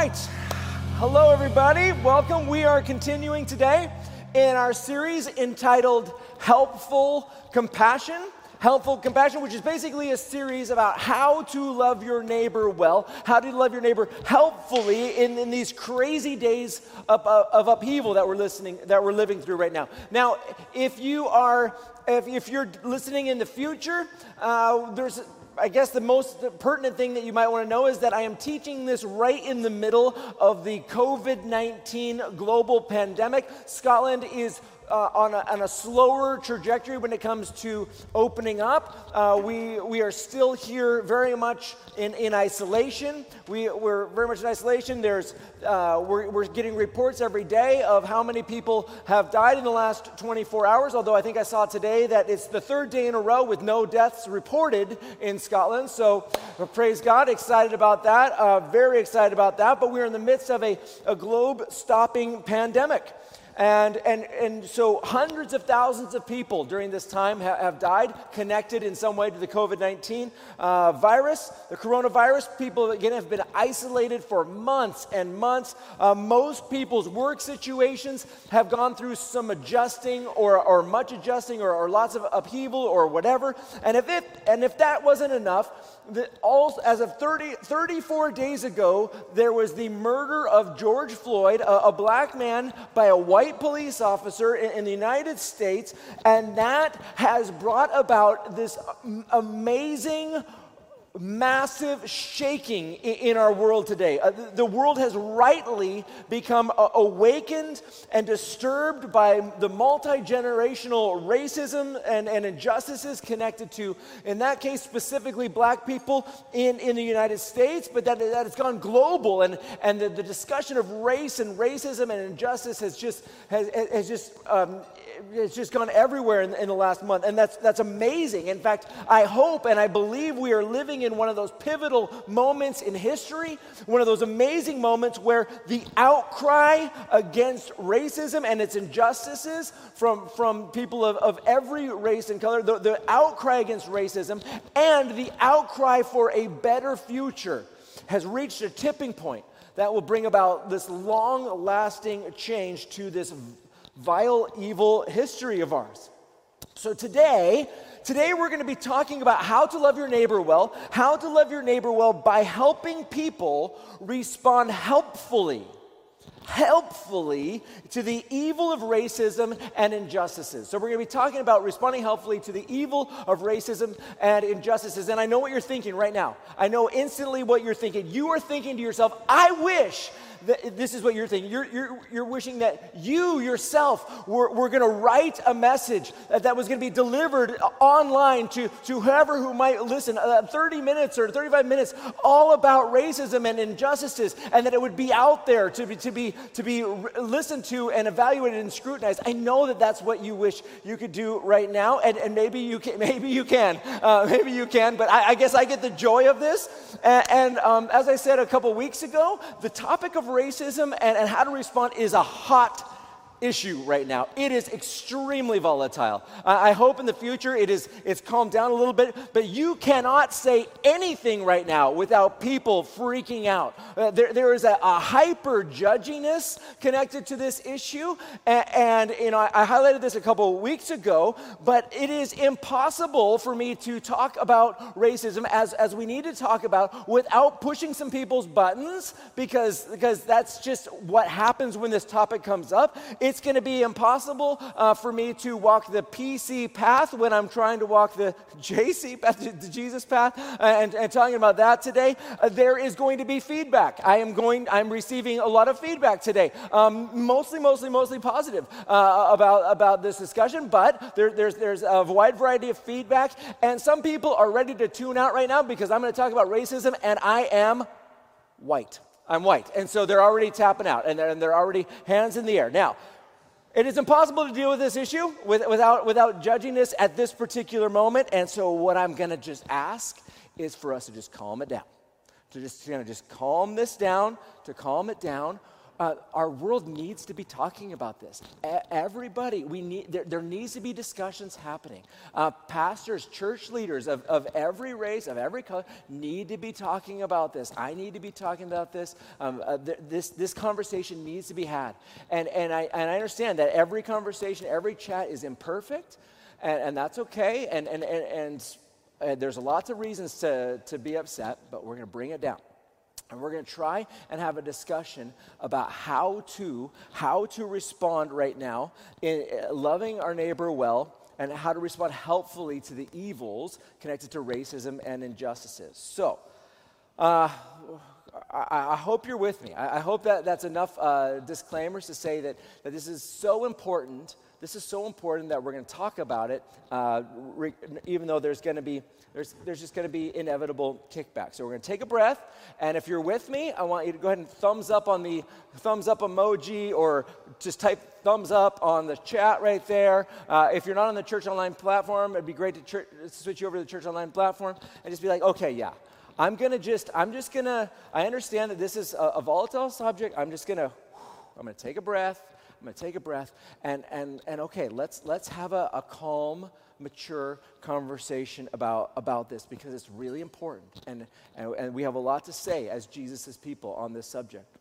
right. Hello, everybody. Welcome. We are continuing today in our series entitled Helpful Compassion. Helpful Compassion, which is basically a series about how to love your neighbor well, how to love your neighbor helpfully in, in these crazy days of, of upheaval that we're listening, that we're living through right now. Now, if you are, if, if you're listening in the future, uh, there's I guess the most pertinent thing that you might want to know is that I am teaching this right in the middle of the COVID 19 global pandemic. Scotland is uh, on, a, on, a, slower trajectory when it comes to opening up. Uh, we, we are still here very much in, in isolation. We, we're very much in isolation. There's, uh, we're, we're getting reports every day of how many people have died in the last 24 hours, although I think I saw today that it's the third day in a row with no deaths reported in Scotland. So praise God, excited about that, uh, very excited about that. But we're in the midst of a, a globe stopping pandemic. And, and, and so hundreds of thousands of people during this time ha- have died connected in some way to the COVID 19 uh, virus. The coronavirus, people again have been isolated for months and months. Uh, most people's work situations have gone through some adjusting or, or much adjusting or, or lots of upheaval or whatever. And if, it, and if that wasn't enough, all, as of 30, 34 days ago, there was the murder of George Floyd, a, a black man, by a white police officer in, in, the United States, and that has brought about this amazing massive shaking in our world today. Uh, the world has rightly become awakened and disturbed by the multi generational racism and, and, injustices connected to, in that case, specifically black people in, in the United States, but that, that it's gone global. And, and the, the discussion of race and racism and injustice has just, has, has just um, it's just gone everywhere in, in, the last month, and that's, that's amazing. In fact, I hope and I believe we are living in one of those pivotal moments in history, one of those amazing moments where the outcry against racism and its injustices from, from people of, of every race and color, the, the outcry against racism and the outcry for a better future has reached a tipping point that will bring about this long lasting change to this vile, evil history of ours. So today, today we're going to be talking about how to love your neighbor well, how to love your neighbor well by helping people respond helpfully helpfully to the evil of racism and injustices. So, we're going to be talking about responding helpfully to the evil of racism and injustices. And I know what you're thinking right now. I know instantly what you're thinking. You are thinking to yourself, I wish this is what you're thinking. You're, you're, you're wishing that you yourself were, were going to write a message that, that was going to be delivered online to, to whoever who might listen, uh, 30 minutes or 35 minutes, all about racism and injustices, and that it would be out there to be, to be, to be listened to and evaluated and scrutinized. I know that that's what you wish you could do right now, and, and maybe you can. Maybe you can. Uh, maybe you can, but I, I, guess I get the joy of this. And, and um, as I said a couple weeks ago, the topic of racism and, and how to respond is a hot issue right now. It is extremely volatile. I hope in the future it is it's calmed down a little bit, but you cannot say anything right now without people freaking out. Uh, there, there is a, a, hyper judginess connected to this issue, and, and you know I, I, highlighted this a couple of weeks ago. But it is impossible for me to talk about racism as as we need to talk about without pushing some people's buttons because because that's just what happens when this topic comes up. It it's going to be impossible uh, for me to walk the PC path when I'm trying to walk the JC path, the Jesus path, and, and talking about that today. Uh, there is going to be feedback. I am going, I'm receiving a lot of feedback today, um, mostly, mostly, mostly positive uh, about, about this discussion, but there, there's, there's a wide variety of feedback, and some people are ready to tune out right now because I'm going to talk about racism, and I am white. I'm white. And so they're already tapping out and they're, and they're already hands in the air. Now, it is impossible to deal with this issue with, without, without judging this at this particular moment. And so, what I'm going to just ask is for us to just calm it down, to just, you know, just calm this down, to calm it down. Uh, our world needs to be talking about this. everybody, we need, there, there, needs to be discussions happening. Uh, pastors, church leaders of, of every race, of every color, need to be talking about this. I need to be talking about this. Um, uh, th- this, this conversation needs to be had. And, and, I, and I understand that every conversation, every chat is imperfect, and, and that's okay. And, and, and, and, there's lots of reasons to, to be upset, but we're going to bring it down. And we're going to try and have a discussion about how to how to respond right now in uh, loving our neighbor well and how to respond helpfully to the evils connected to racism and injustices. So, uh, I, I, hope you're with me. I, I hope that that's enough uh, disclaimers to say that, that this is so important. This is so important that we're going to talk about it, uh, re- even though there's going to be there's, there's just going to be inevitable kickback. So we're going to take a breath, and if you're with me, I want you to go ahead and thumbs up on the thumbs up emoji, or just type thumbs up on the chat right there. Uh, if you're not on the Church Online platform, it'd be great to switch you over to the Church Online platform and just be like, okay, yeah. I'm gonna just, I'm just gonna, I understand that this is a, a volatile subject. I'm just gonna, I'm gonna take a breath. I'm gonna take a breath and and and okay, let's let's have a, a calm, mature conversation about, about this because it's really important. And, and, and we have a lot to say as Jesus' people on this subject.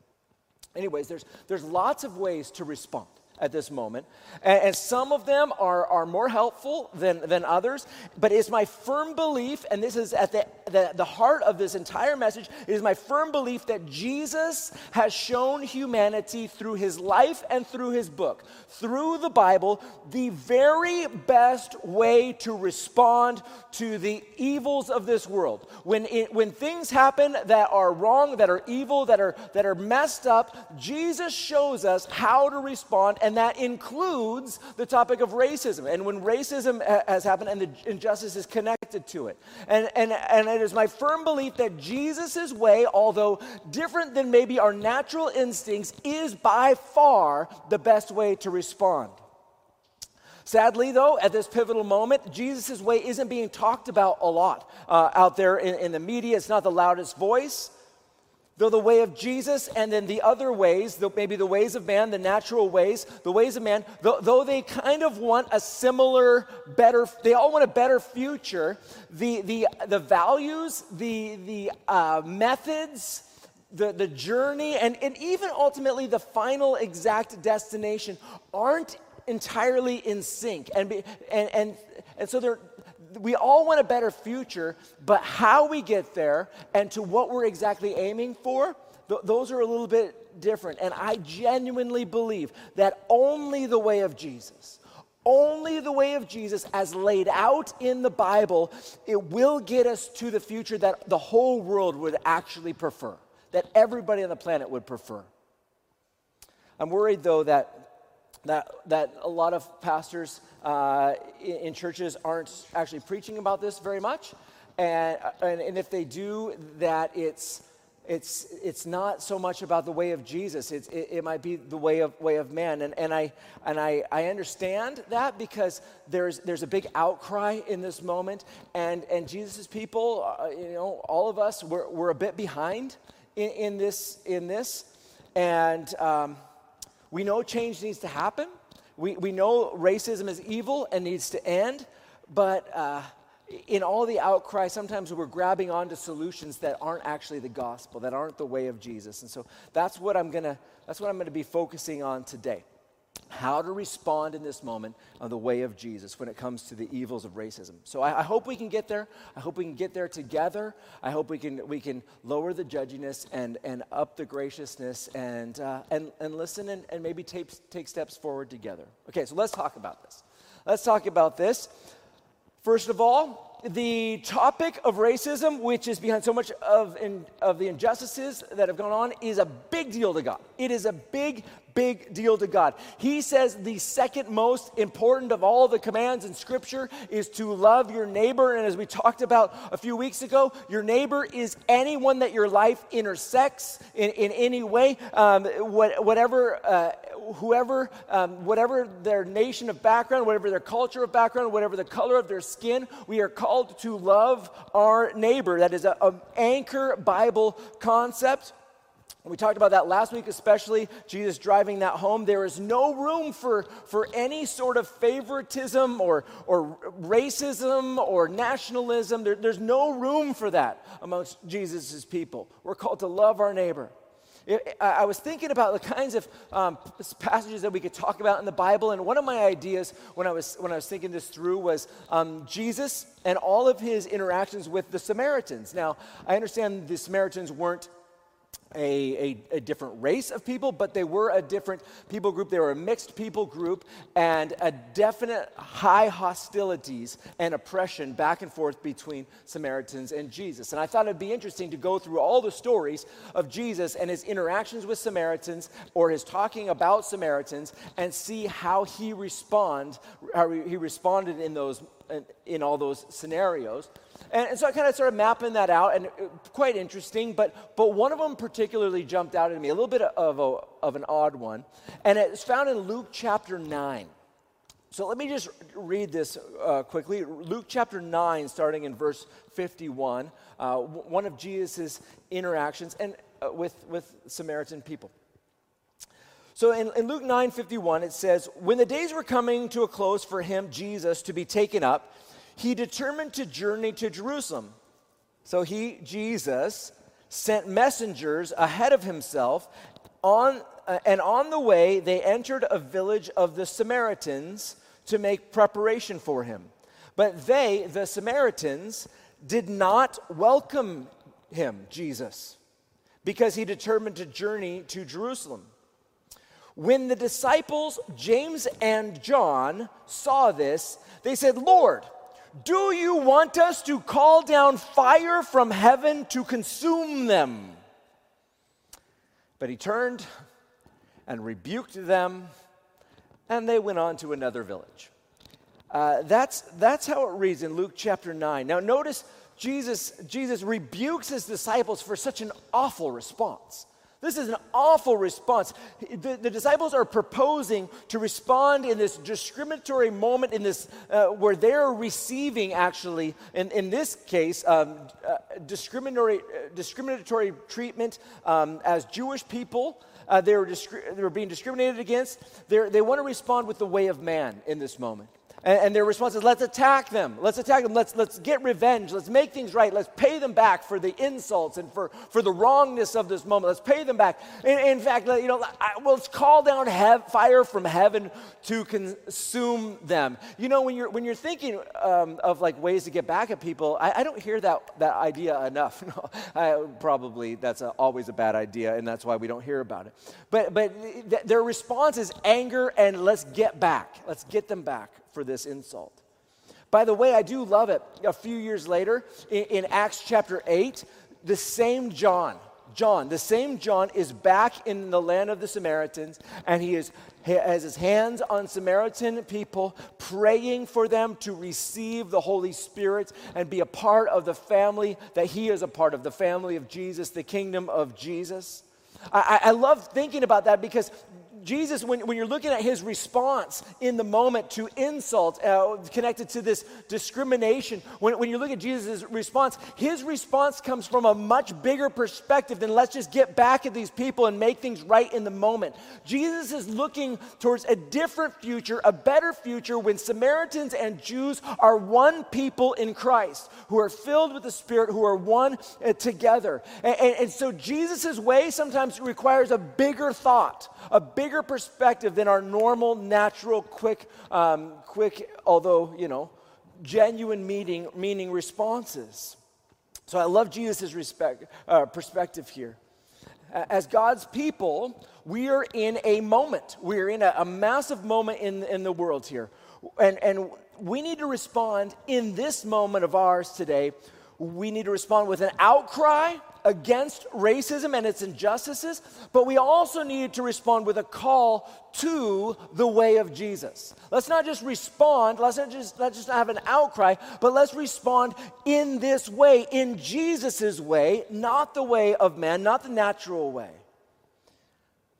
Anyways, there's, there's lots of ways to respond at this moment. And, and, some of them are, are more helpful than, than others. But it's my firm belief, and this is at the, the, the heart of this entire message, it is my firm belief that Jesus has shown humanity through his life and through his book, through the Bible, the very best way to respond to the evils of this world. When, it, when things happen that are wrong, that are evil, that are, that are messed up, Jesus shows us how to respond and that includes the topic of racism. And when racism has happened and the injustice is connected to it. And, and, and it is my firm belief that Jesus' way, although different than maybe our natural instincts, is by far the best way to respond. Sadly, though, at this pivotal moment, Jesus' way isn't being talked about a lot uh, out there in, in the media. It's not the loudest voice. Though the way of Jesus and then the other ways, the, maybe the ways of man, the natural ways, the ways of man, though, though, they kind of want a similar, better, they all want a better future, the, the, the values, the, the uh, methods, the, the journey, and, and even ultimately the final exact destination aren't entirely in sync. And, be, and, and, and so they're, we all want a better future, but how we get there and to what we're exactly aiming for, th- those are a little bit different. And I genuinely believe that only the way of Jesus, only the way of Jesus as laid out in the Bible, it will get us to the future that the whole world would actually prefer, that everybody on the planet would prefer. I'm worried though that that, that a lot of pastors uh, in, in, churches aren't actually preaching about this very much. And, and, and, if they do, that it's, it's, it's not so much about the way of Jesus. It's, it, it might be the way of, way of man. And, and, I, and I, I understand that because there's, there's a big outcry in this moment. And, and Jesus' people, uh, you know, all of us, we're, we're a bit behind in, in, this, in this. And... Um, we know change needs to happen. We, we know racism is evil and needs to end, but uh, in all the outcry, sometimes we're grabbing onto solutions that aren't actually the gospel, that aren't the way of Jesus. And so that's what I'm gonna, that's what I'm gonna be focusing on today how to respond in this moment of the way of Jesus when it comes to the evils of racism. So I, I, hope we can get there. I hope we can get there together. I hope we can, we can lower the judginess and, and up the graciousness and, uh, and, and listen and, and maybe take, take steps forward together. Okay, so let's talk about this. Let's talk about this. First of all, the topic of racism, which is behind so much of, in, of the injustices that have gone on, is a big deal to God. It is a big, big deal to God. He says the second most important of all the commands in Scripture is to love your neighbor. And as we talked about a few weeks ago, your neighbor is anyone that your life intersects in, in any way, um, what, whatever, uh, whoever, um, whatever their nation of background, whatever their culture of background, whatever the color of their skin, we are called to love our neighbor. That is an anchor Bible concept. We talked about that last week, especially Jesus driving that home. There is no room for, for any sort of favoritism or, or racism or nationalism. There, there's no room for that amongst Jesus' people. We're called to love our neighbor. I was thinking about the kinds of um, passages that we could talk about in the Bible, and one of my ideas when I was, when I was thinking this through was um, Jesus and all of his interactions with the Samaritans. Now, I understand the Samaritans weren't a, a, a, different race of people, but they were a different people group. They were a mixed people group and a definite high hostilities and oppression back and forth between Samaritans and Jesus. And I thought it'd be interesting to go through all the stories of Jesus and his interactions with Samaritans or his talking about Samaritans and see how he respond, how he responded in those in all those scenarios. And, and so I kind of started mapping that out, and quite interesting. But, but one of them particularly jumped out at me, a little bit of, a, of an odd one. And it's found in Luke chapter 9. So let me just read this uh, quickly. Luke chapter 9, starting in verse 51, uh, one of Jesus' interactions and, uh, with, with Samaritan people. So in, in Luke 9 51, it says, When the days were coming to a close for him, Jesus, to be taken up, he determined to journey to Jerusalem. So he, Jesus, sent messengers ahead of himself on, uh, and on the way they entered a village of the Samaritans to make preparation for him. But they, the Samaritans, did not welcome him, Jesus, because he determined to journey to Jerusalem. When the disciples, James and John, saw this, they said, Lord, do you want us to call down fire from heaven to consume them? But he turned and rebuked them, and they went on to another village. Uh, that's, that's how it reads in Luke chapter 9. Now, notice Jesus, Jesus rebukes his disciples for such an awful response. This is an awful response. The, the, disciples are proposing to respond in this discriminatory moment, in this uh, where they're receiving, actually, in, in this case, um, uh, discriminatory, uh, discriminatory treatment um, as Jewish people. Uh, they, were discri- they were being discriminated against. They're, they want to respond with the way of man in this moment. And, and, their response is, let's attack them. Let's attack them. Let's, let's get revenge. Let's make things right. Let's pay them back for the insults and for, for the wrongness of this moment. Let's pay them back. In, in fact, you know, I, well, let's call down hev- fire from heaven to consume them. You know, when you're, when you're thinking um, of like ways to get back at people, I, I don't hear that, that idea enough. no, I, probably that's a, always a bad idea, and that's why we don't hear about it. But, but th- their response is anger and let's get back. Let's get them back for this insult. By the way, I do love it. A few years later, in, in Acts chapter 8, the same John, John, the same John is back in the land of the Samaritans, and he, is, he has his hands on Samaritan people, praying for them to receive the Holy Spirit and be a part of the family that he is a part of, the family of Jesus, the kingdom of Jesus. I, I love thinking about that because Jesus, when, when you're looking at his response in the moment to insult uh, connected to this discrimination, when, when you look at Jesus' response, his response comes from a much bigger perspective than let's just get back at these people and make things right in the moment. Jesus is looking towards a different future, a better future when Samaritans and Jews are one people in Christ, who are filled with the Spirit, who are one uh, together. And, and, and so Jesus' way sometimes requires a bigger thought, a bigger bigger perspective than our normal, natural, quick, um, quick, although, you know, genuine meaning, meaning responses. So I love Jesus' respect, uh, perspective here. As God's people, we are in a moment. We are in a, a massive moment in, in the world here. And, and we need to respond in this moment of ours today. We need to respond with an outcry against racism and its injustices, but we also need to respond with a call to the way of Jesus. Let's not just respond, let's not just, let's just have an outcry, but let's respond in this way, in Jesus' way, not the way of man, not the natural way.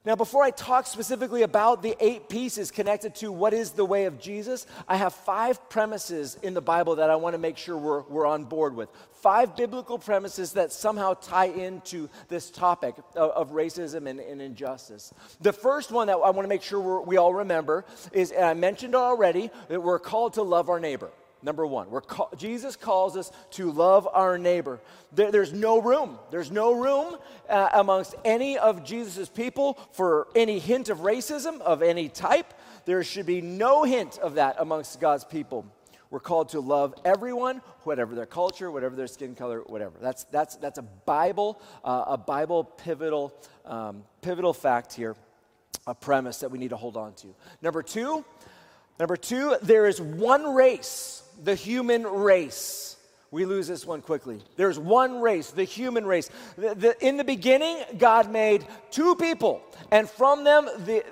Now, before I talk specifically about the eight pieces connected to what is the way of Jesus, I have five premises in the Bible that I want to make sure we're, we're on board with. Five biblical premises that somehow tie into this topic of, of racism and, and, injustice. The first one that I want to make sure we all remember is, and I mentioned already, that we're called to love our neighbor. Number one, we're call, Jesus calls us to love our neighbor. There, there's no room. There's no room uh, amongst any of Jesus' people for any hint of racism of any type. There should be no hint of that amongst God's people. We're called to love everyone, whatever their culture, whatever their skin color, whatever. That's, that's, that's a Bible, uh, a Bible pivotal, um, pivotal fact here, a premise that we need to hold on to. Number two, number two, there is one race the human race. We lose this one quickly. There's one race, the human race. The, the, in the beginning, God made two people, and from them, the,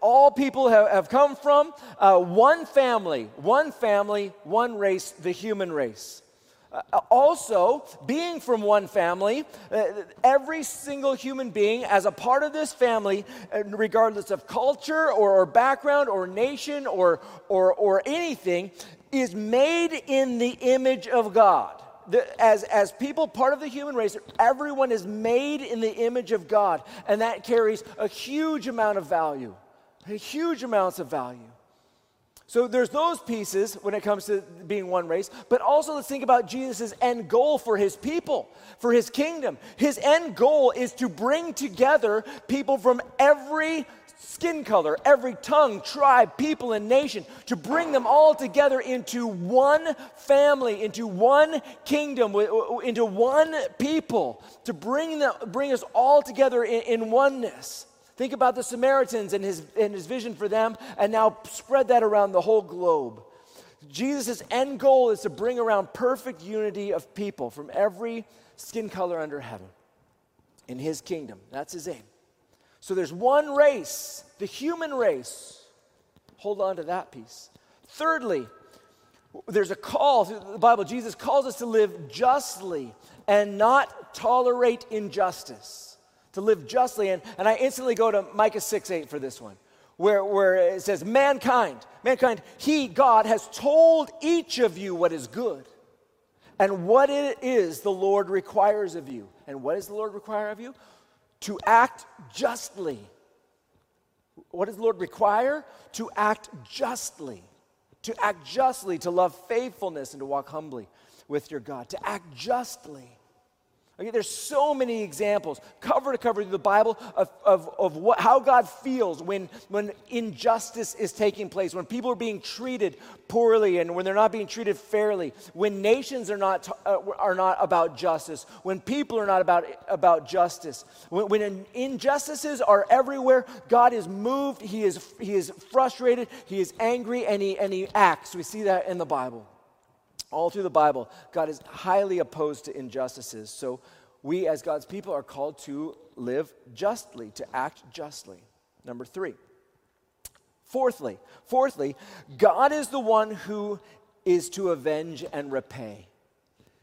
all people have, have come from uh, one family, one family, one race, the human race. Uh, also, being from one family, uh, every single human being, as a part of this family, uh, regardless of culture or, or background or nation or, or, or anything, is made in the image of God. The, as, as people, part of the human race, everyone is made in the image of God, and that carries a huge amount of value, huge amounts of value. So there's those pieces when it comes to being one race, but also let's think about Jesus' end goal for his people, for his kingdom. His end goal is to bring together people from every skin color, every tongue, tribe, people, and nation, to bring them all together into one family, into one kingdom, into one people, to bring, them, bring us all together in, in oneness. Think about the Samaritans and his, and his vision for them, and now spread that around the whole globe. Jesus' end goal is to bring around perfect unity of people from every skin color under heaven in his kingdom. That's his aim. So there's one race, the human race. Hold on to that piece. Thirdly, there's a call through the Bible. Jesus calls us to live justly and not tolerate injustice. To live justly. And, and I instantly go to Micah 6 8 for this one, where, where it says, Mankind, mankind, He, God, has told each of you what is good and what it is the Lord requires of you. And what does the Lord require of you? To act justly. What does the Lord require? To act justly. To act justly, to love faithfulness, and to walk humbly with your God. To act justly. Okay, there's so many examples, cover to cover through the Bible, of, of, of what, how God feels when, when injustice is taking place, when people are being treated poorly and when they're not being treated fairly, when nations are not, uh, are not about justice, when people are not about, about justice, when, when injustices are everywhere, God is moved, he is, he is frustrated, He is angry, and he, and he acts. We see that in the Bible all through the Bible, God is highly opposed to injustices. So we, as God's people, are called to live justly, to act justly. Number three. Fourthly, fourthly, God is the one who is to avenge and repay.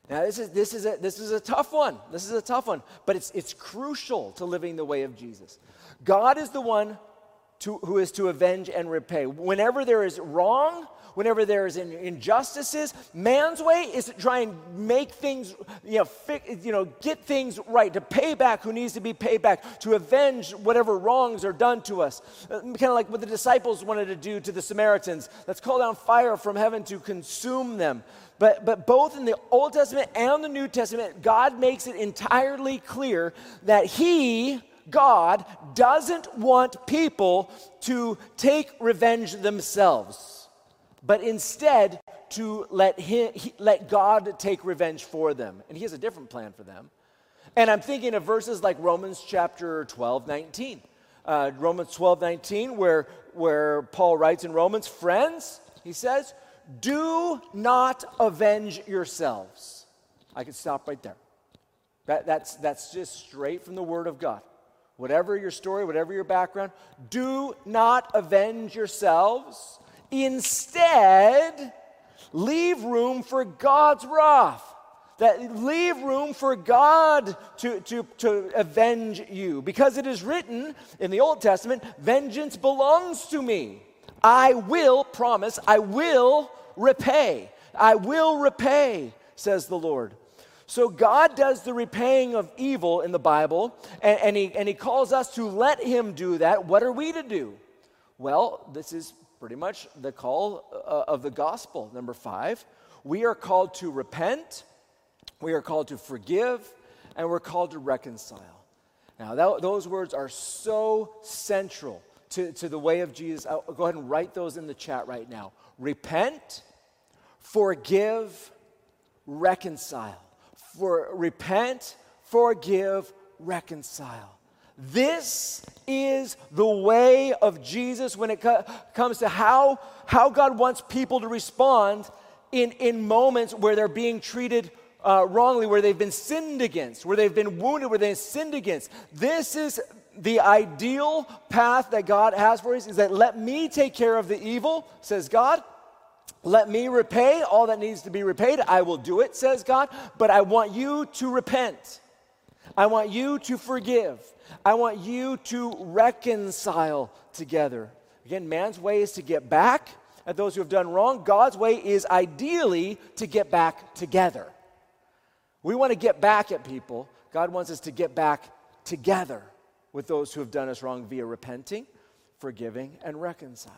Now, this is, this, is a, this is a tough one. This is a tough one, but it's, it's crucial to living the way of Jesus. God is the one to, who is to avenge and repay. Whenever there is wrong, whenever there is injustices, man's way is to try and make things, you know, you know, get things right, to pay back who needs to be paid back, to avenge whatever wrongs are done to us. Uh, kind of like what the disciples wanted to do to the Samaritans. Let's call down fire from heaven to consume them. But, but both in the Old Testament and the New Testament, God makes it entirely clear that He, God, doesn't want people to take revenge themselves but instead to let, him, let God take revenge for them. And he has a different plan for them. And I'm thinking of verses like Romans chapter 12, 19. Uh, Romans 12, 19, where, where Paul writes in Romans, Friends, he says, do not avenge yourselves. I could stop right there. That, that's, that's just straight from the Word of God. Whatever your story, whatever your background, do not avenge yourselves Instead, leave room for God's wrath. that leave room for God to, to, to avenge you. Because it is written in the Old Testament, vengeance belongs to me. I will promise, I will repay. I will repay, says the Lord. So God does the repaying of evil in the Bible, and, and, he, and He calls us to let Him do that. What are we to do? Well, this is pretty much the call uh, of the gospel. Number five, we are called to repent, we are called to forgive, and we're called to reconcile. Now, that, those words are so central to, to the way of Jesus. I'll go ahead and write those in the chat right now. Repent, forgive, reconcile. For repent, forgive, reconcile. This is the way of Jesus when it co- comes to how, how God wants people to respond in, in moments where they're being treated uh, wrongly, where they've been sinned against, where they've been wounded, where they've sinned against. This is the ideal path that God has for us is that let me take care of the evil, says God. Let me repay all that needs to be repaid. I will do it, says God, but I want you to repent. I want you to forgive. I want you to reconcile together. Again, man's way is to get back at those who have done wrong. God's way is ideally to get back together. We want to get back at people. God wants us to get back together with those who have done us wrong via repenting, forgiving, and reconciling.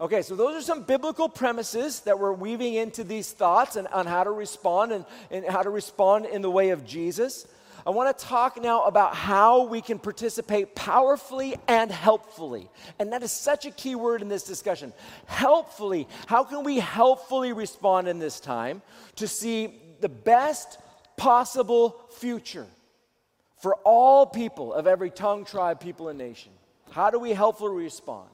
Okay, so those are some biblical premises that we're weaving into these thoughts and on how to respond and, and how to respond in the way of Jesus. I want to talk now about how we can participate powerfully and helpfully. And that is such a key word in this discussion. Helpfully. How can we helpfully respond in this time to see the best possible future for all people of every tongue, tribe, people, and nation? How do we helpfully respond?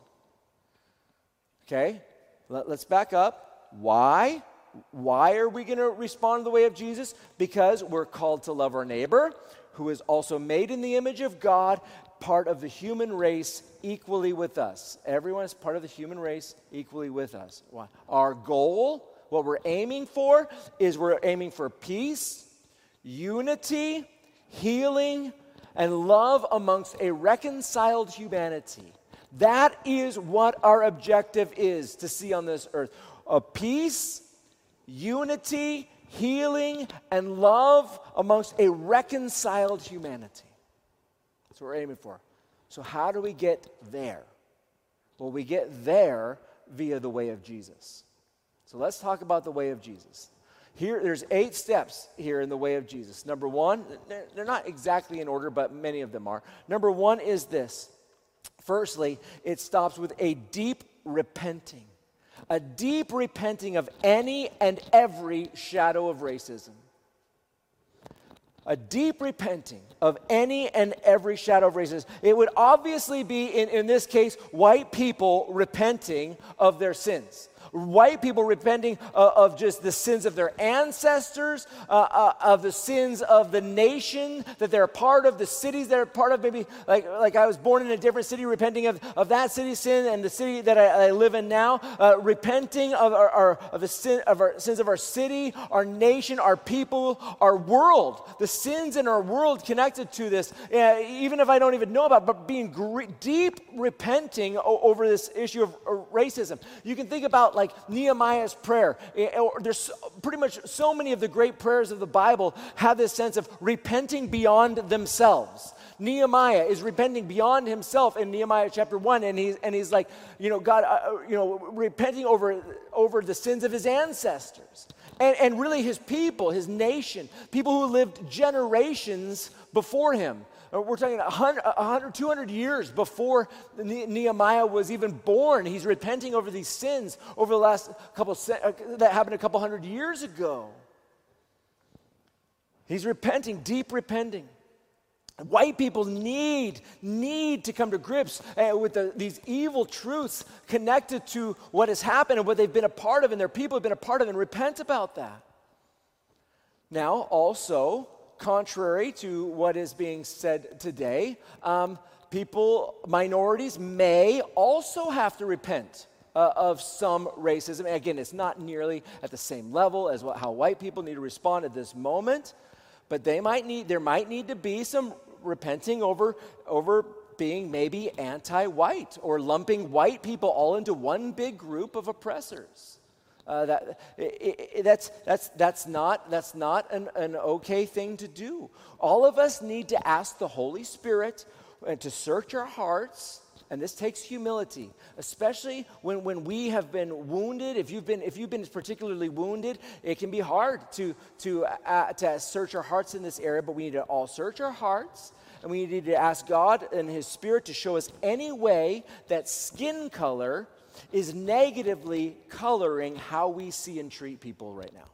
Okay, Let, us back up. Why? Why are we going to respond the way of Jesus? Because we're called to love our neighbor, who is also made in the image of God, part of the human race equally with us. Everyone is part of the human race equally with us. Our goal, what we're aiming for, is we're aiming for peace, unity, healing, and love amongst a reconciled humanity. That is what our objective is to see on this earth a peace, unity, healing, and love amongst a reconciled humanity. That's what we're aiming for. So, how do we get there? Well, we get there via the way of Jesus. So, let's talk about the way of Jesus. Here, there's eight steps here in the way of Jesus. Number one, they're not exactly in order, but many of them are. Number one is this Firstly, it stops with a deep repenting, a deep repenting of any and every shadow of racism. A deep repenting of any and every shadow of racism. It would obviously be, in, in this case, white people repenting of their sins white people repenting uh, of just the sins of their ancestors, uh, uh, of the sins of the nation that they're a part of, the cities they're part of. Maybe like, like I was born in a different city, repenting of, of that city's sin and the city that I, I live in now, uh, repenting of, our, our, of the sin, of our sins of our city, our nation, our people, our world, the sins in our world connected to this, even if I don't even know about, but being gr- deep repenting over this issue of racism. You can think about like like Nehemiah's prayer. Eh, there's pretty much so many of the great prayers of the Bible have this sense of repenting beyond themselves. Nehemiah is repenting beyond himself in Nehemiah chapter 1 and he's, and he's like, you know, God, uh, uh, you know, repenting over, over the sins of his ancestors. And, and really his people, his nation, people who lived generations before him. Uh, we're talking 100, 100, 200 years before Nehemiah was even born. He's repenting over these sins over the last couple, uh, that happened a couple hundred years ago. He's repenting, deep repenting. White people need, need to come to grips uh, with the, these evil truths connected to what has happened and what they've been a part of and their people have been a part of and repent about that. Now, also, contrary to what is being said today, um, people, minorities may also have to repent uh, of some racism. And again, it's not nearly at the same level as what, how white people need to respond at this moment, but they might need, there might need to be some repenting over, over being maybe anti white or lumping white people all into one big group of oppressors. Uh, that, it, it, that's, that's, that's not, that's not an, an okay thing to do. All of us need to ask the Holy Spirit and to search our hearts and this takes humility especially when, when we have been wounded if you've been if you've been particularly wounded it can be hard to to uh, to search our hearts in this area but we need to all search our hearts and we need to ask god and his spirit to show us any way that skin color is negatively coloring how we see and treat people right now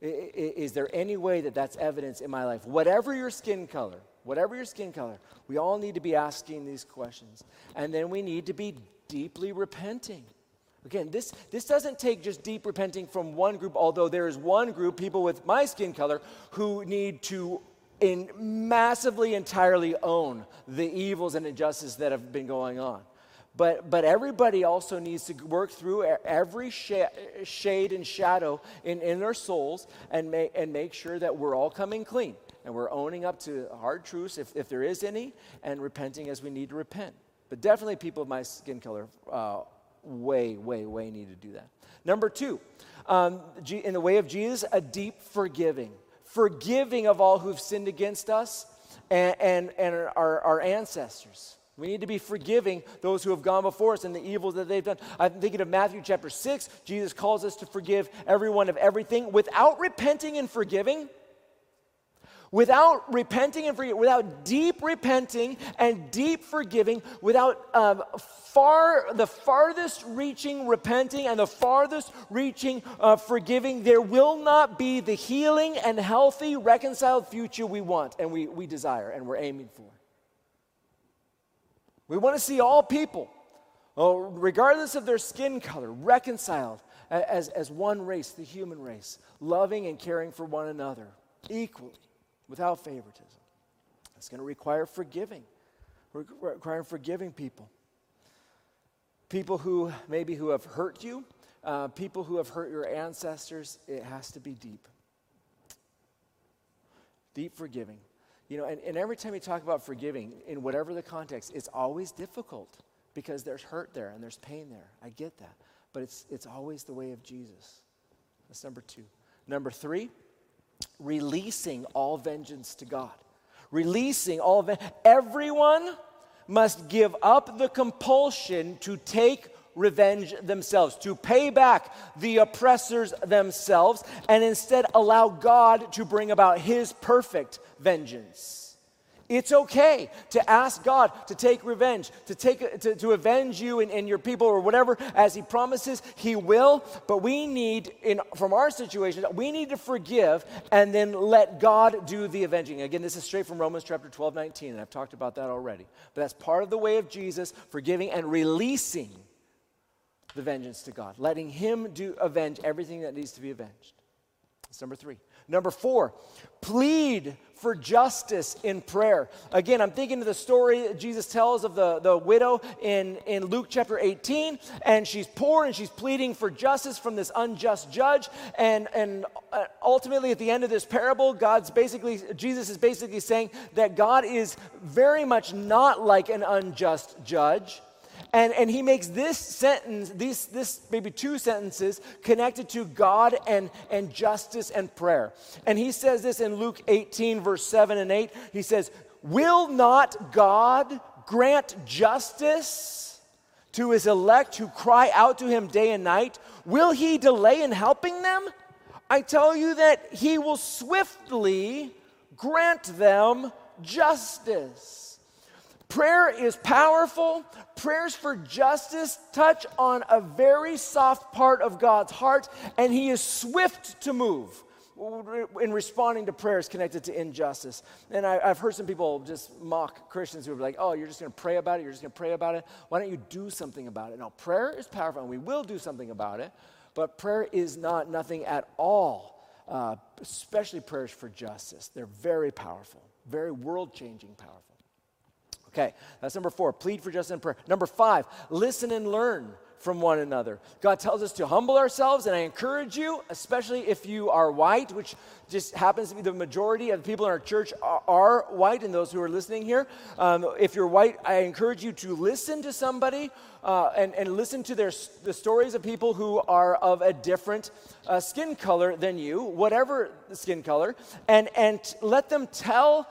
is there any way that that's evidence in my life whatever your skin color whatever your skin color, we all need to be asking these questions. And then we need to be deeply repenting. Again, this, this doesn't take just deep repenting from one group, although there is one group, people with my skin color, who need to in massively entirely own the evils and injustices that have been going on. But, but everybody also needs to work through every sh- shade and shadow in, in their souls and make, and make sure that we're all coming clean and we're owning up to hard truths if, if there is any and repenting as we need to repent. But definitely, people of my skin color uh, way, way, way need to do that. Number two, um, in the way of Jesus, a deep forgiving. Forgiving of all who've sinned against us and, and, and our, our ancestors. We need to be forgiving those who have gone before us and the evils that they've done. I'm thinking of Matthew chapter 6. Jesus calls us to forgive everyone of everything without repenting and forgiving without repenting and forgiving, without deep repenting and deep forgiving, without um, far the farthest reaching repenting and the farthest reaching uh, forgiving, there will not be the healing and healthy, reconciled future we want and we, we desire and we're aiming for. We want to see all people, oh, regardless of their skin color, reconciled as, as one race, the human race, loving and caring for one another equally without favoritism. It's going to require forgiving, requiring forgiving people. People who maybe who have hurt you, uh, people who have hurt your ancestors, it has to be deep. Deep forgiving. You know, and, and every time you talk about forgiving, in whatever the context, it's always difficult because there's hurt there and there's pain there. I get that. But it's, it's always the way of Jesus. That's number two. Number three, releasing all vengeance to God. Releasing all of Everyone must give up the compulsion to take revenge themselves, to pay back the oppressors themselves, and instead allow God to bring about his perfect vengeance. It's okay to ask God to take revenge, to, take, to, to avenge you and, and your people or whatever, as He promises He will. But we need, in, from our situation, we need to forgive and then let God do the avenging. Again, this is straight from Romans chapter 12, 19, and I've talked about that already. But that's part of the way of Jesus, forgiving and releasing the vengeance to God, letting Him do avenge everything that needs to be avenged. That's number three. Number four, plead for justice in prayer. Again, I'm thinking of the story Jesus tells of the, the widow in, in Luke chapter 18, and she's poor and she's pleading for justice from this unjust judge. And, and uh, ultimately, at the end of this parable, God's basically, Jesus is basically saying that God is very much not like an unjust judge. And, and he makes this sentence, these, this maybe two sentences, connected to God and, and justice and prayer. And he says this in Luke 18, verse 7 and 8. He says, Will not God grant justice to his elect who cry out to him day and night? Will he delay in helping them? I tell you that he will swiftly grant them justice. Prayer is powerful. Prayers for justice touch on a very soft part of God's heart, and He is swift to move in responding to prayers connected to injustice. And I, have heard some people just mock Christians who are like, oh, you're just going to pray about it, you're just going to pray about it. Why don't you do something about it? No, prayer is powerful, and we will do something about it, but prayer is not nothing at all, uh, especially prayers for justice. They're very powerful, very world changing powerful. Okay, that's number four. Plead for justice in prayer. Number five, listen and learn from one another. God tells us to humble ourselves, and I encourage you, especially if you are white, which just happens to be the majority of the people in our church are, are white, and those who are listening here. Um, if you're white, I encourage you to listen to somebody uh, and, and listen to their, the stories of people who are of a different uh, skin color than you, whatever the skin color, and, and let them tell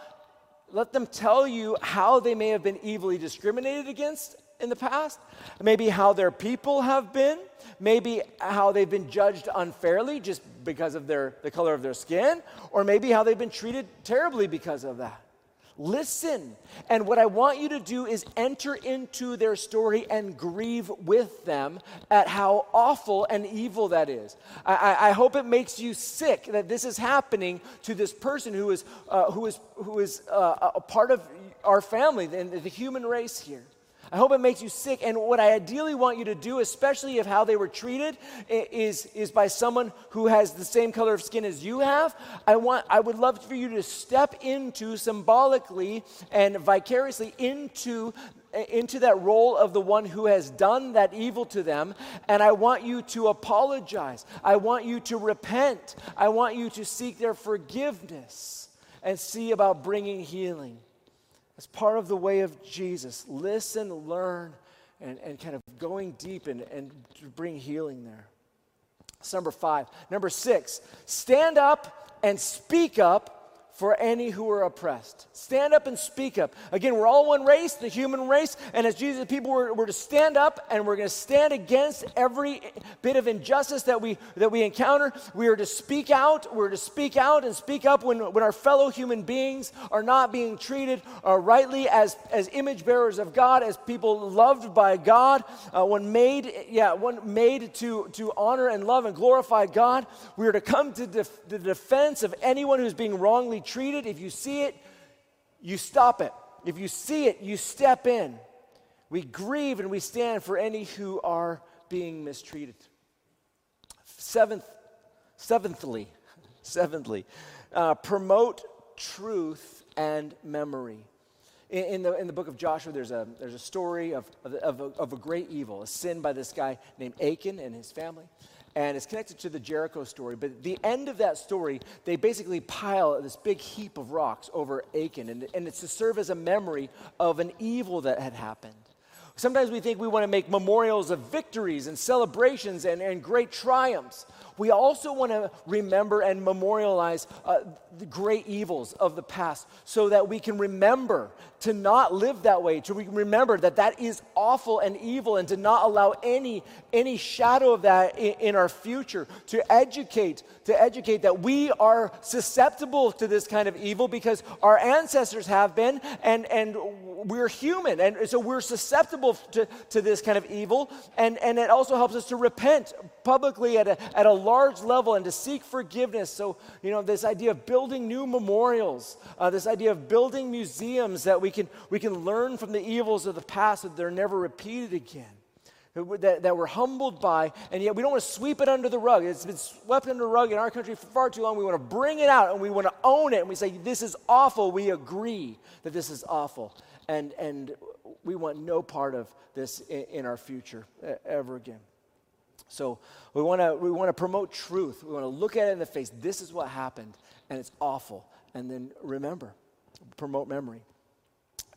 let them tell you how they may have been evilly discriminated against in the past, maybe how their people have been, maybe how they've been judged unfairly just because of their, the color of their skin, or maybe how they've been treated terribly because of that. Listen. And what I want you to do is enter into their story and grieve with them at how awful and evil that is. I, I hope it makes you sick that this is happening to this person who is, uh, who is, who is uh, a part of our family, the, the human race here. I hope it makes you sick. And what I ideally want you to do, especially if how they were treated is, is by someone who has the same color of skin as you have, I, want, I would love for you to step into symbolically and vicariously into into that role of the one who has done that evil to them, and I want you to apologize. I want you to repent. I want you to seek their forgiveness and see about bringing healing. As part of the way of Jesus. Listen, learn, and, and kind of going deep and, and bring healing there. That's number five. Number six, stand up and speak up for any who are oppressed. Stand up and speak up. Again, we're all one race, the human race, and as Jesus' people, we're, to stand up and we're going to stand against every bit of injustice that we that we encounter. We are to speak out. We're to speak out and speak up when, when our fellow human beings are not being treated uh, rightly as, as image bearers of God, as people loved by God, uh, when made, yeah, when made to, to honor and love and glorify God. We are to come to def- the defense of anyone who's being wrongly treated, if you see it, you stop it. If you see it, you step in. We grieve and we stand for any who are being mistreated. Seventh, seventhly, seventhly, uh, promote truth and memory. In, in, the, in the book of Joshua, there's a, there's a story of, of, of, a, of a great evil, a sin by this guy named Achan and his family and it's connected to the Jericho story. But at the end of that story, they basically pile this big heap of rocks over Achan, and, and it's to serve as a memory of an evil that had happened. Sometimes we think we want to make memorials of victories and celebrations and, and great triumphs. We also want to remember and memorialize uh, the great evils of the past so that we can remember to not live that way, to remember that that is awful and evil, and to not allow any, any shadow of that in, in our future, to educate, to educate that we are susceptible to this kind of evil because our ancestors have been, and, and we're human, and so we're susceptible to, to this kind of evil, and, and it also helps us to repent publicly at a, at a large level and to seek forgiveness. So, you know, this idea of building new memorials, uh, this idea of building museums that we can, we can learn from the evils of the past that they're never repeated again. That, that we're humbled by, and yet we don't want to sweep it under the rug. It's been swept under the rug in our country for far too long. We want to bring it out and we want to own it, and we say, This is awful. We agree that this is awful. And, and we want no part of this in, in our future ever again. So we want to we want to promote truth. We want to look at it in the face. This is what happened, and it's awful. And then remember, promote memory.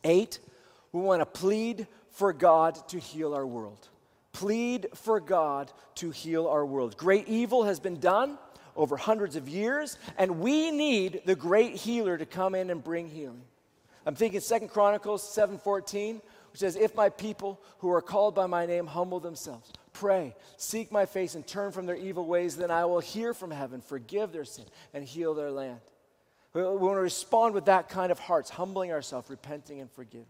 Eight, we want to plead for God to heal our world. Plead for God to heal our world. Great evil has been done over hundreds of years, and we need the great healer to come in and bring healing. I'm thinking Second Chronicles 7:14, which says, "If my people who are called by my name humble themselves, pray, seek my face, and turn from their evil ways, then I will hear from heaven, forgive their sin, and heal their land. We, want to respond with that kind of hearts, humbling ourselves, repenting, and forgiving.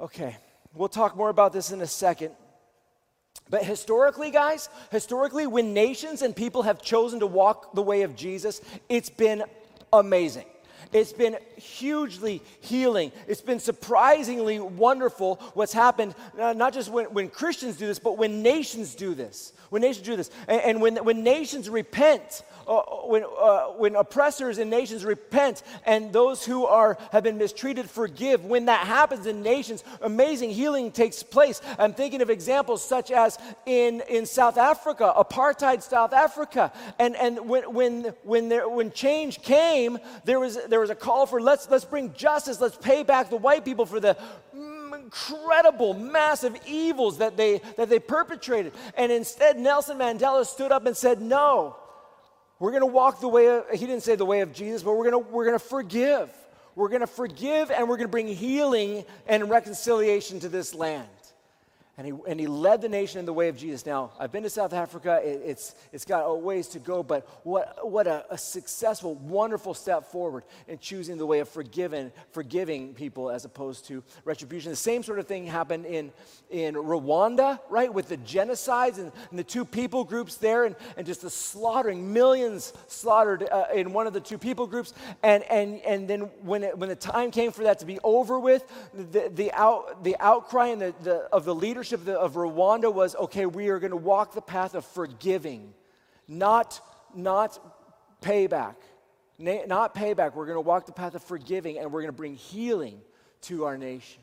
Okay, we'll talk more about this in a second. But historically, guys, historically, when nations and people have chosen to walk the way of Jesus, it's been amazing. It's been hugely healing. It's been surprisingly wonderful what's happened, uh, not just when, when Christians do this, but when nations do this. When nations do this. And, and when, when nations repent uh, when, uh, when oppressors in nations repent and those who are, have been mistreated forgive, when that happens in nations, amazing healing takes place. I'm thinking of examples such as in, in South Africa, apartheid South Africa. And, and when, when, when, there, when change came, there was, there was a call for let's, let's bring justice, let's pay back the white people for the incredible, massive evils that they, that they perpetrated. And instead, Nelson Mandela stood up and said, No, we're going to walk the way of, he didn't say the way of Jesus, but we're going to, we're going to forgive. We're going to forgive and we're going to bring healing and reconciliation to this land and he, and he led the nation in the way of Jesus. Now, I've been to South Africa. It, it's, it's got a ways to go, but what, what a, a, successful, wonderful step forward in choosing the way of forgiving, forgiving people as opposed to retribution. The same sort of thing happened in, in Rwanda, right, with the genocides and, and the two people groups there and, and just the slaughtering, millions slaughtered uh, in one of the two people groups. And, and, and then when, it, when the time came for that to be over with, the, the, out, the outcry and the, the, of the leaders leadership of, the, of Rwanda was okay, we are going to walk the path of forgiving, not, not payback. not payback. We're going to walk the path of forgiving and we're going to bring healing to our nation.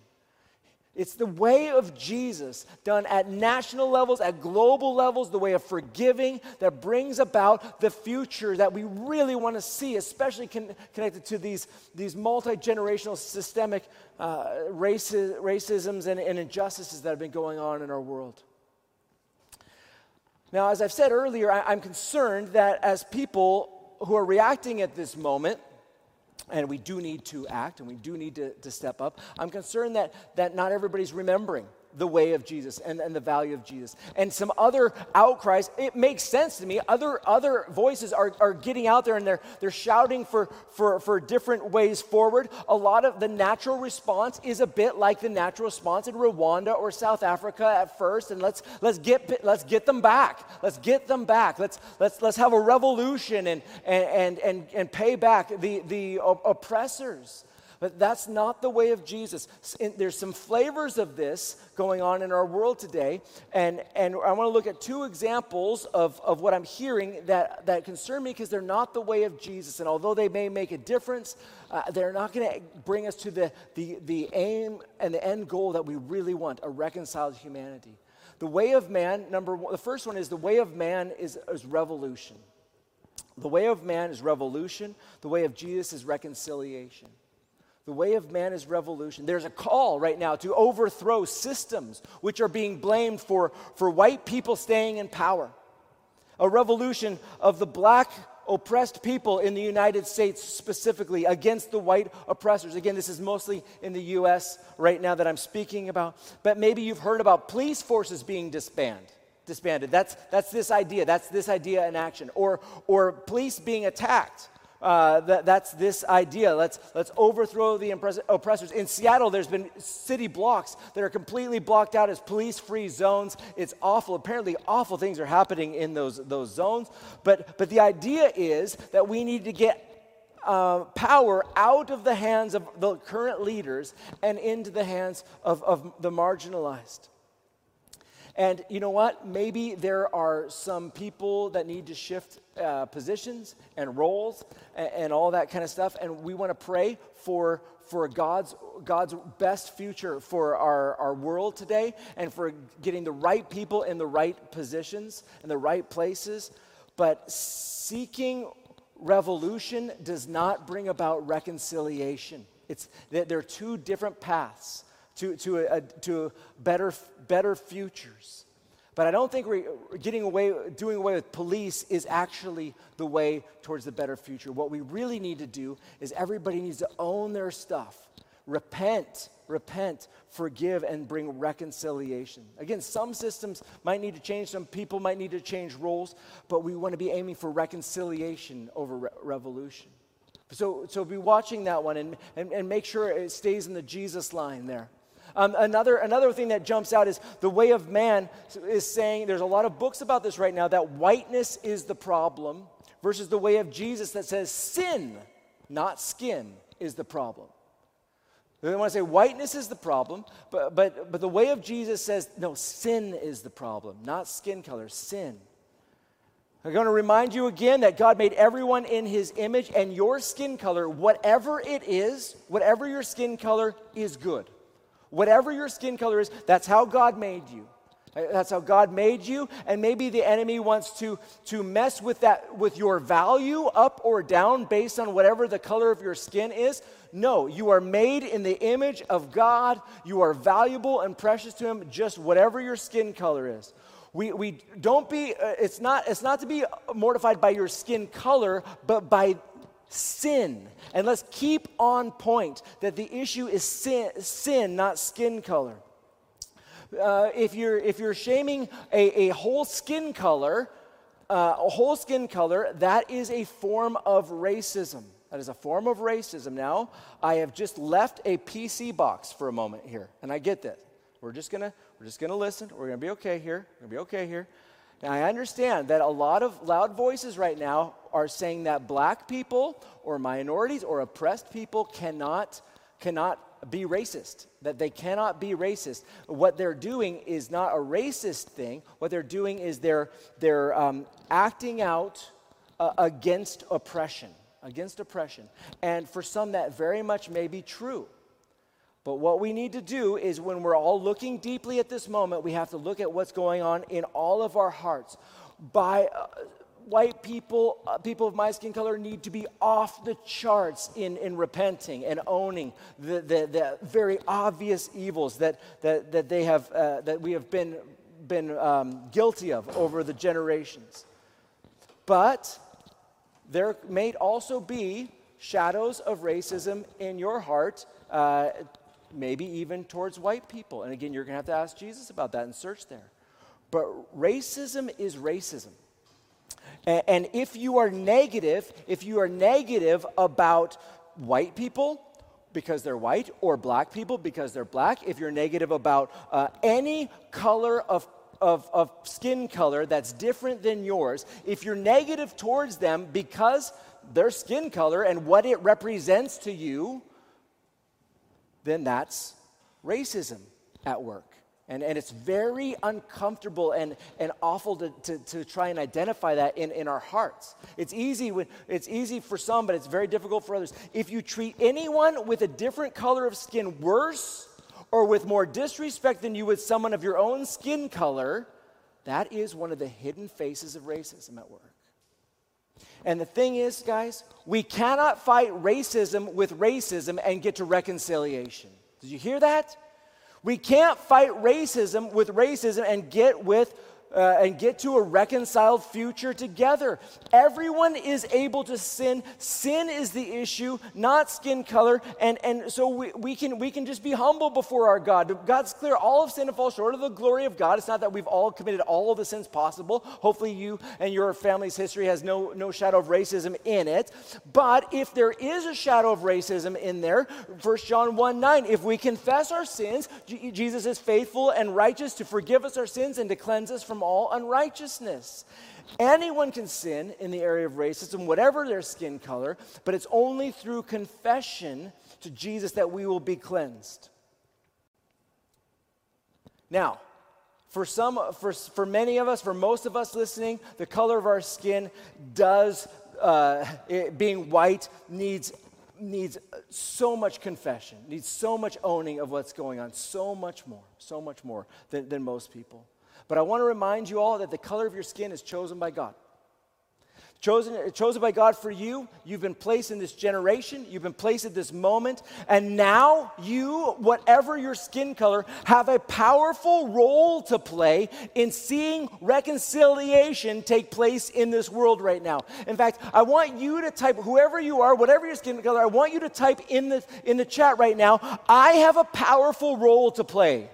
It's the way of Jesus done at national levels, at global levels, the way of forgiving that brings about the future that we really want to see, especially con- connected to these, these multi generational systemic uh, raci- racisms and, and injustices that have been going on in our world. Now, as I've said earlier, I, I'm concerned that as people who are reacting at this moment, and we do need to act and we do need to, to step up. I'm concerned that, that not everybody's remembering the way of Jesus and, and the value of Jesus. And some other outcries, it makes sense to me. Other, other voices are, are getting out there and they're, they're shouting for, for, for different ways forward. A lot of the natural response is a bit like the natural response in Rwanda or South Africa at first. And let's, let's, get, let's get them back. Let's get them back. Let's, let's, let's have a revolution and, and, and, and pay back the, the oppressors. But that's not the way of Jesus. There's some flavors of this going on in our world today. And, and I want to look at two examples of, of what I'm hearing that, that concern me because they're not the way of Jesus. And although they may make a difference, uh, they're not going to bring us to the, the, the aim and the end goal that we really want a reconciled humanity. The way of man, number one, the first one is the way of man is, is revolution. The way of man is revolution. The way of Jesus is reconciliation. The way of man is revolution. There's a call right now to overthrow systems which are being blamed for, for white people staying in power. A revolution of the black oppressed people in the United States specifically against the white oppressors. Again, this is mostly in the US right now that I'm speaking about, but maybe you've heard about police forces being disbanded. Disbanded. That's, that's this idea. That's this idea in action. Or, or police being attacked uh, that, that's this idea. Let's, let's overthrow the oppressors. In Seattle, there's been city blocks that are completely blocked out as police free zones. It's awful. Apparently, awful things are happening in those, those zones. But, but the idea is that we need to get uh, power out of the hands of the current leaders and into the hands of, of the marginalized. And you know what? Maybe there are some people that need to shift uh, positions and roles and, and, all that kind of stuff. And we want to pray for, for God's, God's best future for our, our world today and for getting the right people in the right positions and the right places. But seeking revolution does not bring about reconciliation. It's, there are two different paths to, to, a, to better, better futures. But I don't think we're getting away, doing away with police is actually the way towards the better future. What we really need to do is everybody needs to own their stuff, repent, repent, forgive, and bring reconciliation. Again, some systems might need to change, some people might need to change roles, but we want to be aiming for reconciliation over re- revolution. So, so be watching that one and, and, and make sure it stays in the Jesus line there. Um, another, another thing that jumps out is the way of man is saying there's a lot of books about this right now that whiteness is the problem versus the way of Jesus that says sin, not skin, is the problem. They want to say whiteness is the problem, but, but, but the way of Jesus says, no, sin is the problem, not skin color, sin. I'm going to remind you again that God made everyone in his image, and your skin color, whatever it is, whatever your skin color, is good. Whatever your skin color is, that's how God made you. That's how God made you, and maybe the enemy wants to, to mess with that with your value up or down based on whatever the color of your skin is. No, you are made in the image of God. You are valuable and precious to Him, just whatever your skin color is. We, we don't be, uh, it's, not, it's not to be mortified by your skin color, but by sin. And let's keep on point that the issue is sin, sin not skin color. Uh, if, you're, if you're shaming a, a whole skin color, uh, a whole skin color, that is a form of racism. That is a form of racism. Now, I have just left a PC box for a moment here, and I get that. We're just gonna we're just gonna listen. We're gonna be okay here. We're gonna be okay here. Now I understand that a lot of loud voices right now are saying that black people or minorities or oppressed people cannot cannot be racist, that they cannot be racist. What they're doing is not a racist thing. What they're doing is they're, they're um, acting out uh, against oppression, against oppression. And for some, that very much may be true. But what we need to do is when we're all looking deeply at this moment, we have to look at what's going on in all of our hearts. By uh, white people, uh, people of my skin color, need to be off the charts in, in repenting and owning the, the, the very obvious evils that, that, that, they have, uh, that we have been, been um, guilty of over the generations. But there may also be shadows of racism in your heart, uh, maybe even towards white people. And again, you're going to have to ask Jesus about that and search there. But racism is racism. And if you are negative, if you are negative about white people because they're white or black people because they're black, if you're negative about uh, any color of of, of, skin color that's different than yours, if you're negative towards them because their skin color and what it represents to you, then that's racism at work. And, and it's very uncomfortable and, and awful to, to, to try and identify that in, in our hearts. It's easy, when, it's easy for some, but it's very difficult for others. If you treat anyone with a different color of skin worse or with more disrespect than you would someone of your own skin color, that is one of the hidden faces of racism at work. And the thing is, guys, we cannot fight racism with racism and get to reconciliation. Did you hear that? We can't fight racism with racism and get with uh, and get to a reconciled future together. Everyone is able to sin. Sin is the issue, not skin color. And, and so we, we, can, we can just be humble before our God. God's clear. All of sin and fall short of the glory of God. It's not that we've all committed all of the sins possible. Hopefully, you and your family's history has no, no shadow of racism in it. But if there is a shadow of racism in there, 1 John 1 9, if we confess our sins, Jesus is faithful and righteous to forgive us our sins and to cleanse us from all unrighteousness. Anyone can sin in the area of racism, whatever their skin color, but it's only through confession to Jesus that we will be cleansed. Now, for some, for, for many of us, for most of us listening, the color of our skin does, uh, it, being white, needs needs so much confession, needs so much owning of what's going on, so much more, so much more than, than most people. But I want to remind you all that the color of your skin is chosen by God. Chosen, chosen by God for you. You've been placed in this generation. You've been placed at this moment. And now you, whatever your skin color, have a powerful role to play in seeing reconciliation take place in this world right now. In fact, I want you to type, whoever you are, whatever your skin color, I want you to type in the, in the chat right now, I have a powerful role to play.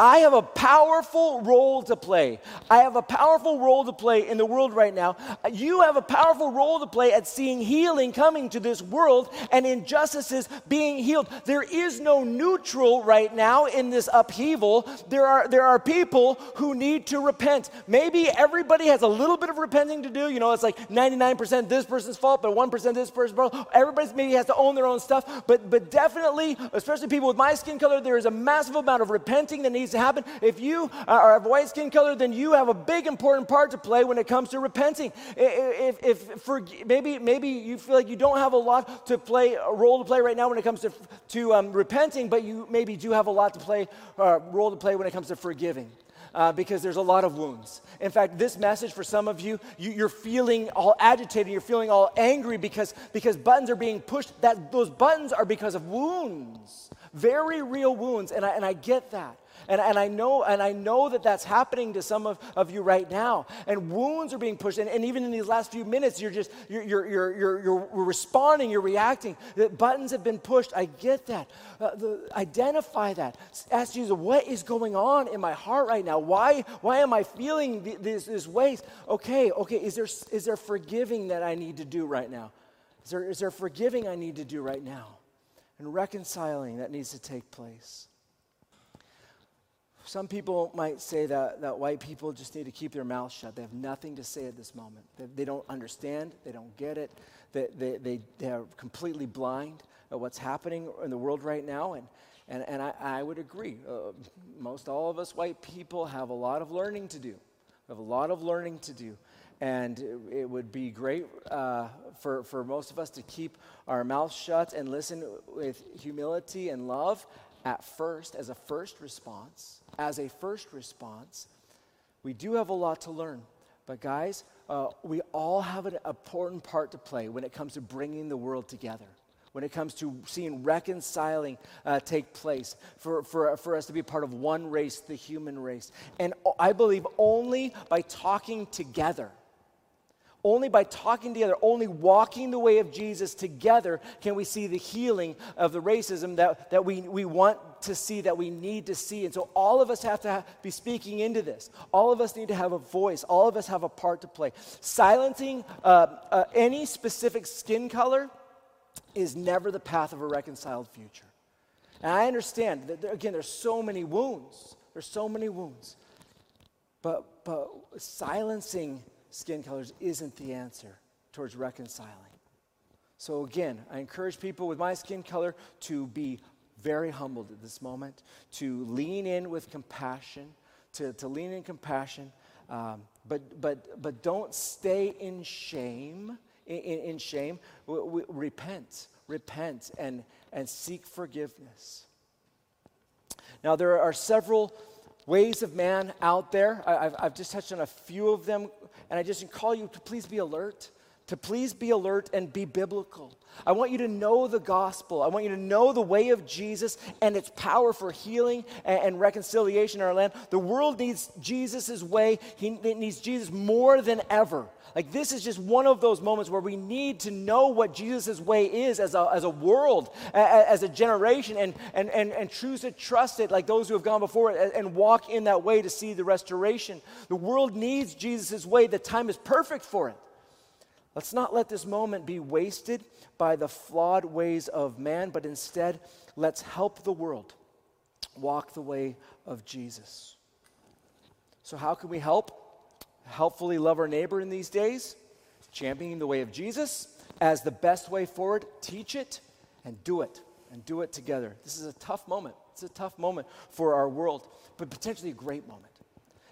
I have a powerful role to play. I have a powerful role to play in the world right now. You have a powerful role to play at seeing healing coming to this world and injustices being healed. There is no neutral right now in this upheaval. There are, there are people who need to repent. Maybe everybody has a little bit of repenting to do. You know, it's like 99% this person's fault, but 1% this person's fault. Everybody maybe has to own their own stuff. But, but definitely, especially people with my skin color, there is a massive amount of repenting that needs to happen. If you are of white skin color, then you have a big important part to play when it comes to repenting. If, if, for, maybe, maybe you feel like you don't have a lot to play, a role to play right now when it comes to, to um, repenting, but you maybe do have a lot to play, uh, role to play when it comes to forgiving uh, because there's a lot of wounds. In fact, this message for some of you, you, are feeling all agitated, you're feeling all angry because, because buttons are being pushed. That, those buttons are because of wounds, very real wounds, and I, and I get that. And, and, I know, and I know that that's happening to some of, of you right now. And wounds are being pushed. And, and even in these last few minutes, you're just, you're, you're, you're, you're, you're responding, you're reacting. The buttons have been pushed. I get that. Uh, the, identify that. Ask Jesus, what is going on in my heart right now? Why, why am I feeling this, this ways? Okay, okay, is there, is there forgiving that I need to do right now? Is there, is there forgiving I need to do right now? And reconciling that needs to take place. Some people might say that, that white people just need to keep their mouths shut. They have nothing to say at this moment. They, they don't understand, they don't get it, they, they, they, they are completely blind at what's happening in the world right now. And, and, and I, I would agree. Uh, most all of us white people have a lot of learning to do. We have a lot of learning to do. And it, it would be great uh, for, for most of us to keep our mouths shut and listen with humility and love at first, as a first response, as a first response, we do have a lot to learn. But, guys, uh, we all have an important part to play when it comes to bringing the world together, when it comes to seeing reconciling uh, take place, for, for, for us to be part of one race, the human race. And I believe only by talking together only by talking together, only walking the way of Jesus together, can we see the healing of the racism that, that we, we want to see, that we need to see. And so all of us have to be speaking into this. All of us need to have a voice. All of us have a part to play. Silencing uh, uh, any specific skin color is never the path of a reconciled future. And I understand that, there, again, there's so many wounds. There's so many wounds. But, but silencing skin colors isn't the answer towards reconciling. So, again, I encourage people with my skin color to be very humbled at this moment, to lean in with compassion, to, to lean in compassion, um, but, but, but don't stay in shame. In, in shame, repent, repent, and, and seek forgiveness. Now, there are several ways of man out there. I, have I've just touched on a few of them and I just call you to please be alert, to please be alert and be biblical. I want you to know the gospel. I want you to know the way of Jesus and its power for healing and, and reconciliation in our land. The world needs Jesus' way, he, it needs Jesus more than ever. Like, this is just one of those moments where we need to know what Jesus' way is as a, as a world, as a generation, and, and, and, and choose to trust it like those who have gone before it and walk in that way to see the restoration. The world needs Jesus' way. The time is perfect for it. Let's not let this moment be wasted by the flawed ways of man, but instead, let's help the world walk the way of Jesus. So, how can we help? helpfully love our neighbor in these days, championing the way of Jesus as the best way forward. Teach it and do it, and do it together. This is a tough moment. It's a tough moment for our world, but potentially a great moment.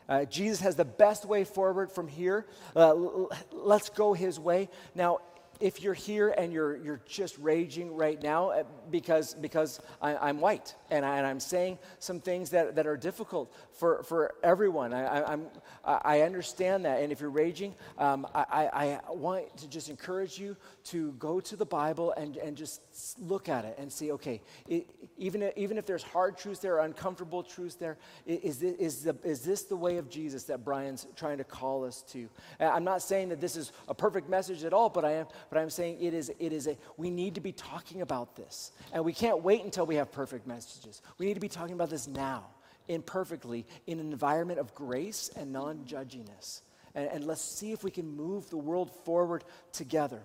Uh, Jesus has the best way forward from here. Uh, l- let's go his way. Now, if you're here and you're, you're just raging right now uh, because, because I, am white and, I, am saying some things that, that are difficult for, for everyone, I, am I understand that. And if you're raging, um, I, I want to just encourage you to go to the Bible and, and just look at it and see okay, it, even, if, even if there's hard truths there, uncomfortable truths there, is this, is, the, is this the way of Jesus that Brian's trying to call us to? I'm not saying that this is a perfect message at all, but I am but I'm saying it is, it is a, we need to be talking about this. And we can't wait until we have perfect messages. We need to be talking about this now. imperfectly in an environment of grace and non judginess. And, and let's see if we can move the world forward together.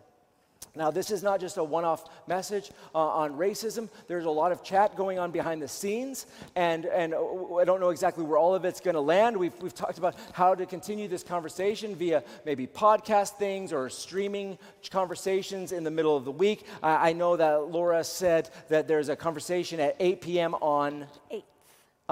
Now, this is not just a one off message uh, on racism. There's a lot of chat going on behind the scenes, and, and uh, I don't know exactly where all of it's going to land. We've, we've talked about how to continue this conversation via maybe podcast things or streaming conversations in the middle of the week. I, I know that Laura said that there's a conversation at 8 p.m. on 8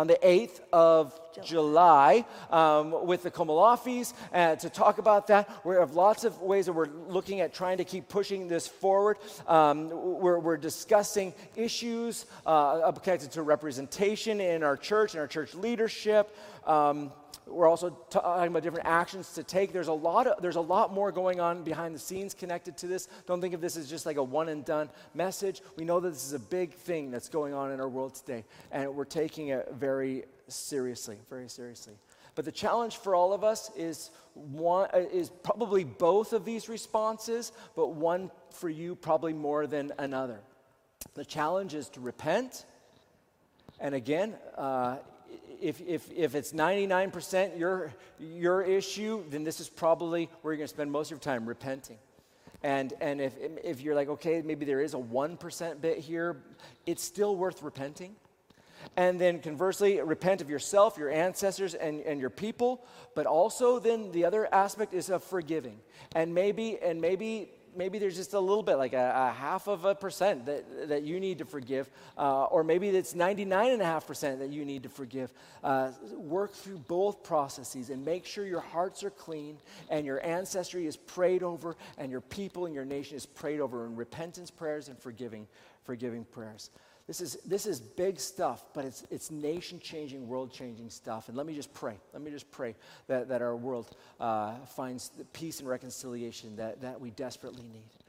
on the 8th of July, um, with the Komolafis uh, to talk about that. We have lots of ways that we're looking at trying to keep pushing this forward. Um, we're, we're, discussing issues uh, connected to representation in our church and our church leadership. Um, we're also talking about different actions to take. There's a lot of, there's a lot more going on behind the scenes connected to this. Don't think of this as just like a one and done message. We know that this is a big thing that's going on in our world today, and we're taking it very seriously, very seriously. But the challenge for all of us is one uh, is probably both of these responses, but one for you probably more than another. The challenge is to repent. And again, uh, if, if, if it's 99% your, your issue, then this is probably where you're going to spend most of your time repenting. And, and if, if you're like, okay, maybe there is a 1% bit here, it's still worth repenting. And then conversely, repent of yourself, your ancestors, and, and your people. But also, then the other aspect is of forgiving. And maybe, and maybe maybe there's just a little bit, like a, a half of a percent that, that you need to forgive, uh, or maybe it's 99.5% that you need to forgive. Uh, work through both processes and make sure your hearts are clean and your ancestry is prayed over and your people and your nation is prayed over in repentance prayers and forgiving, forgiving prayers. This is, this is big stuff, but it's, it's nation changing, world changing stuff. And let me just pray. Let me just pray that, that our world uh, finds the peace and reconciliation that, that we desperately need.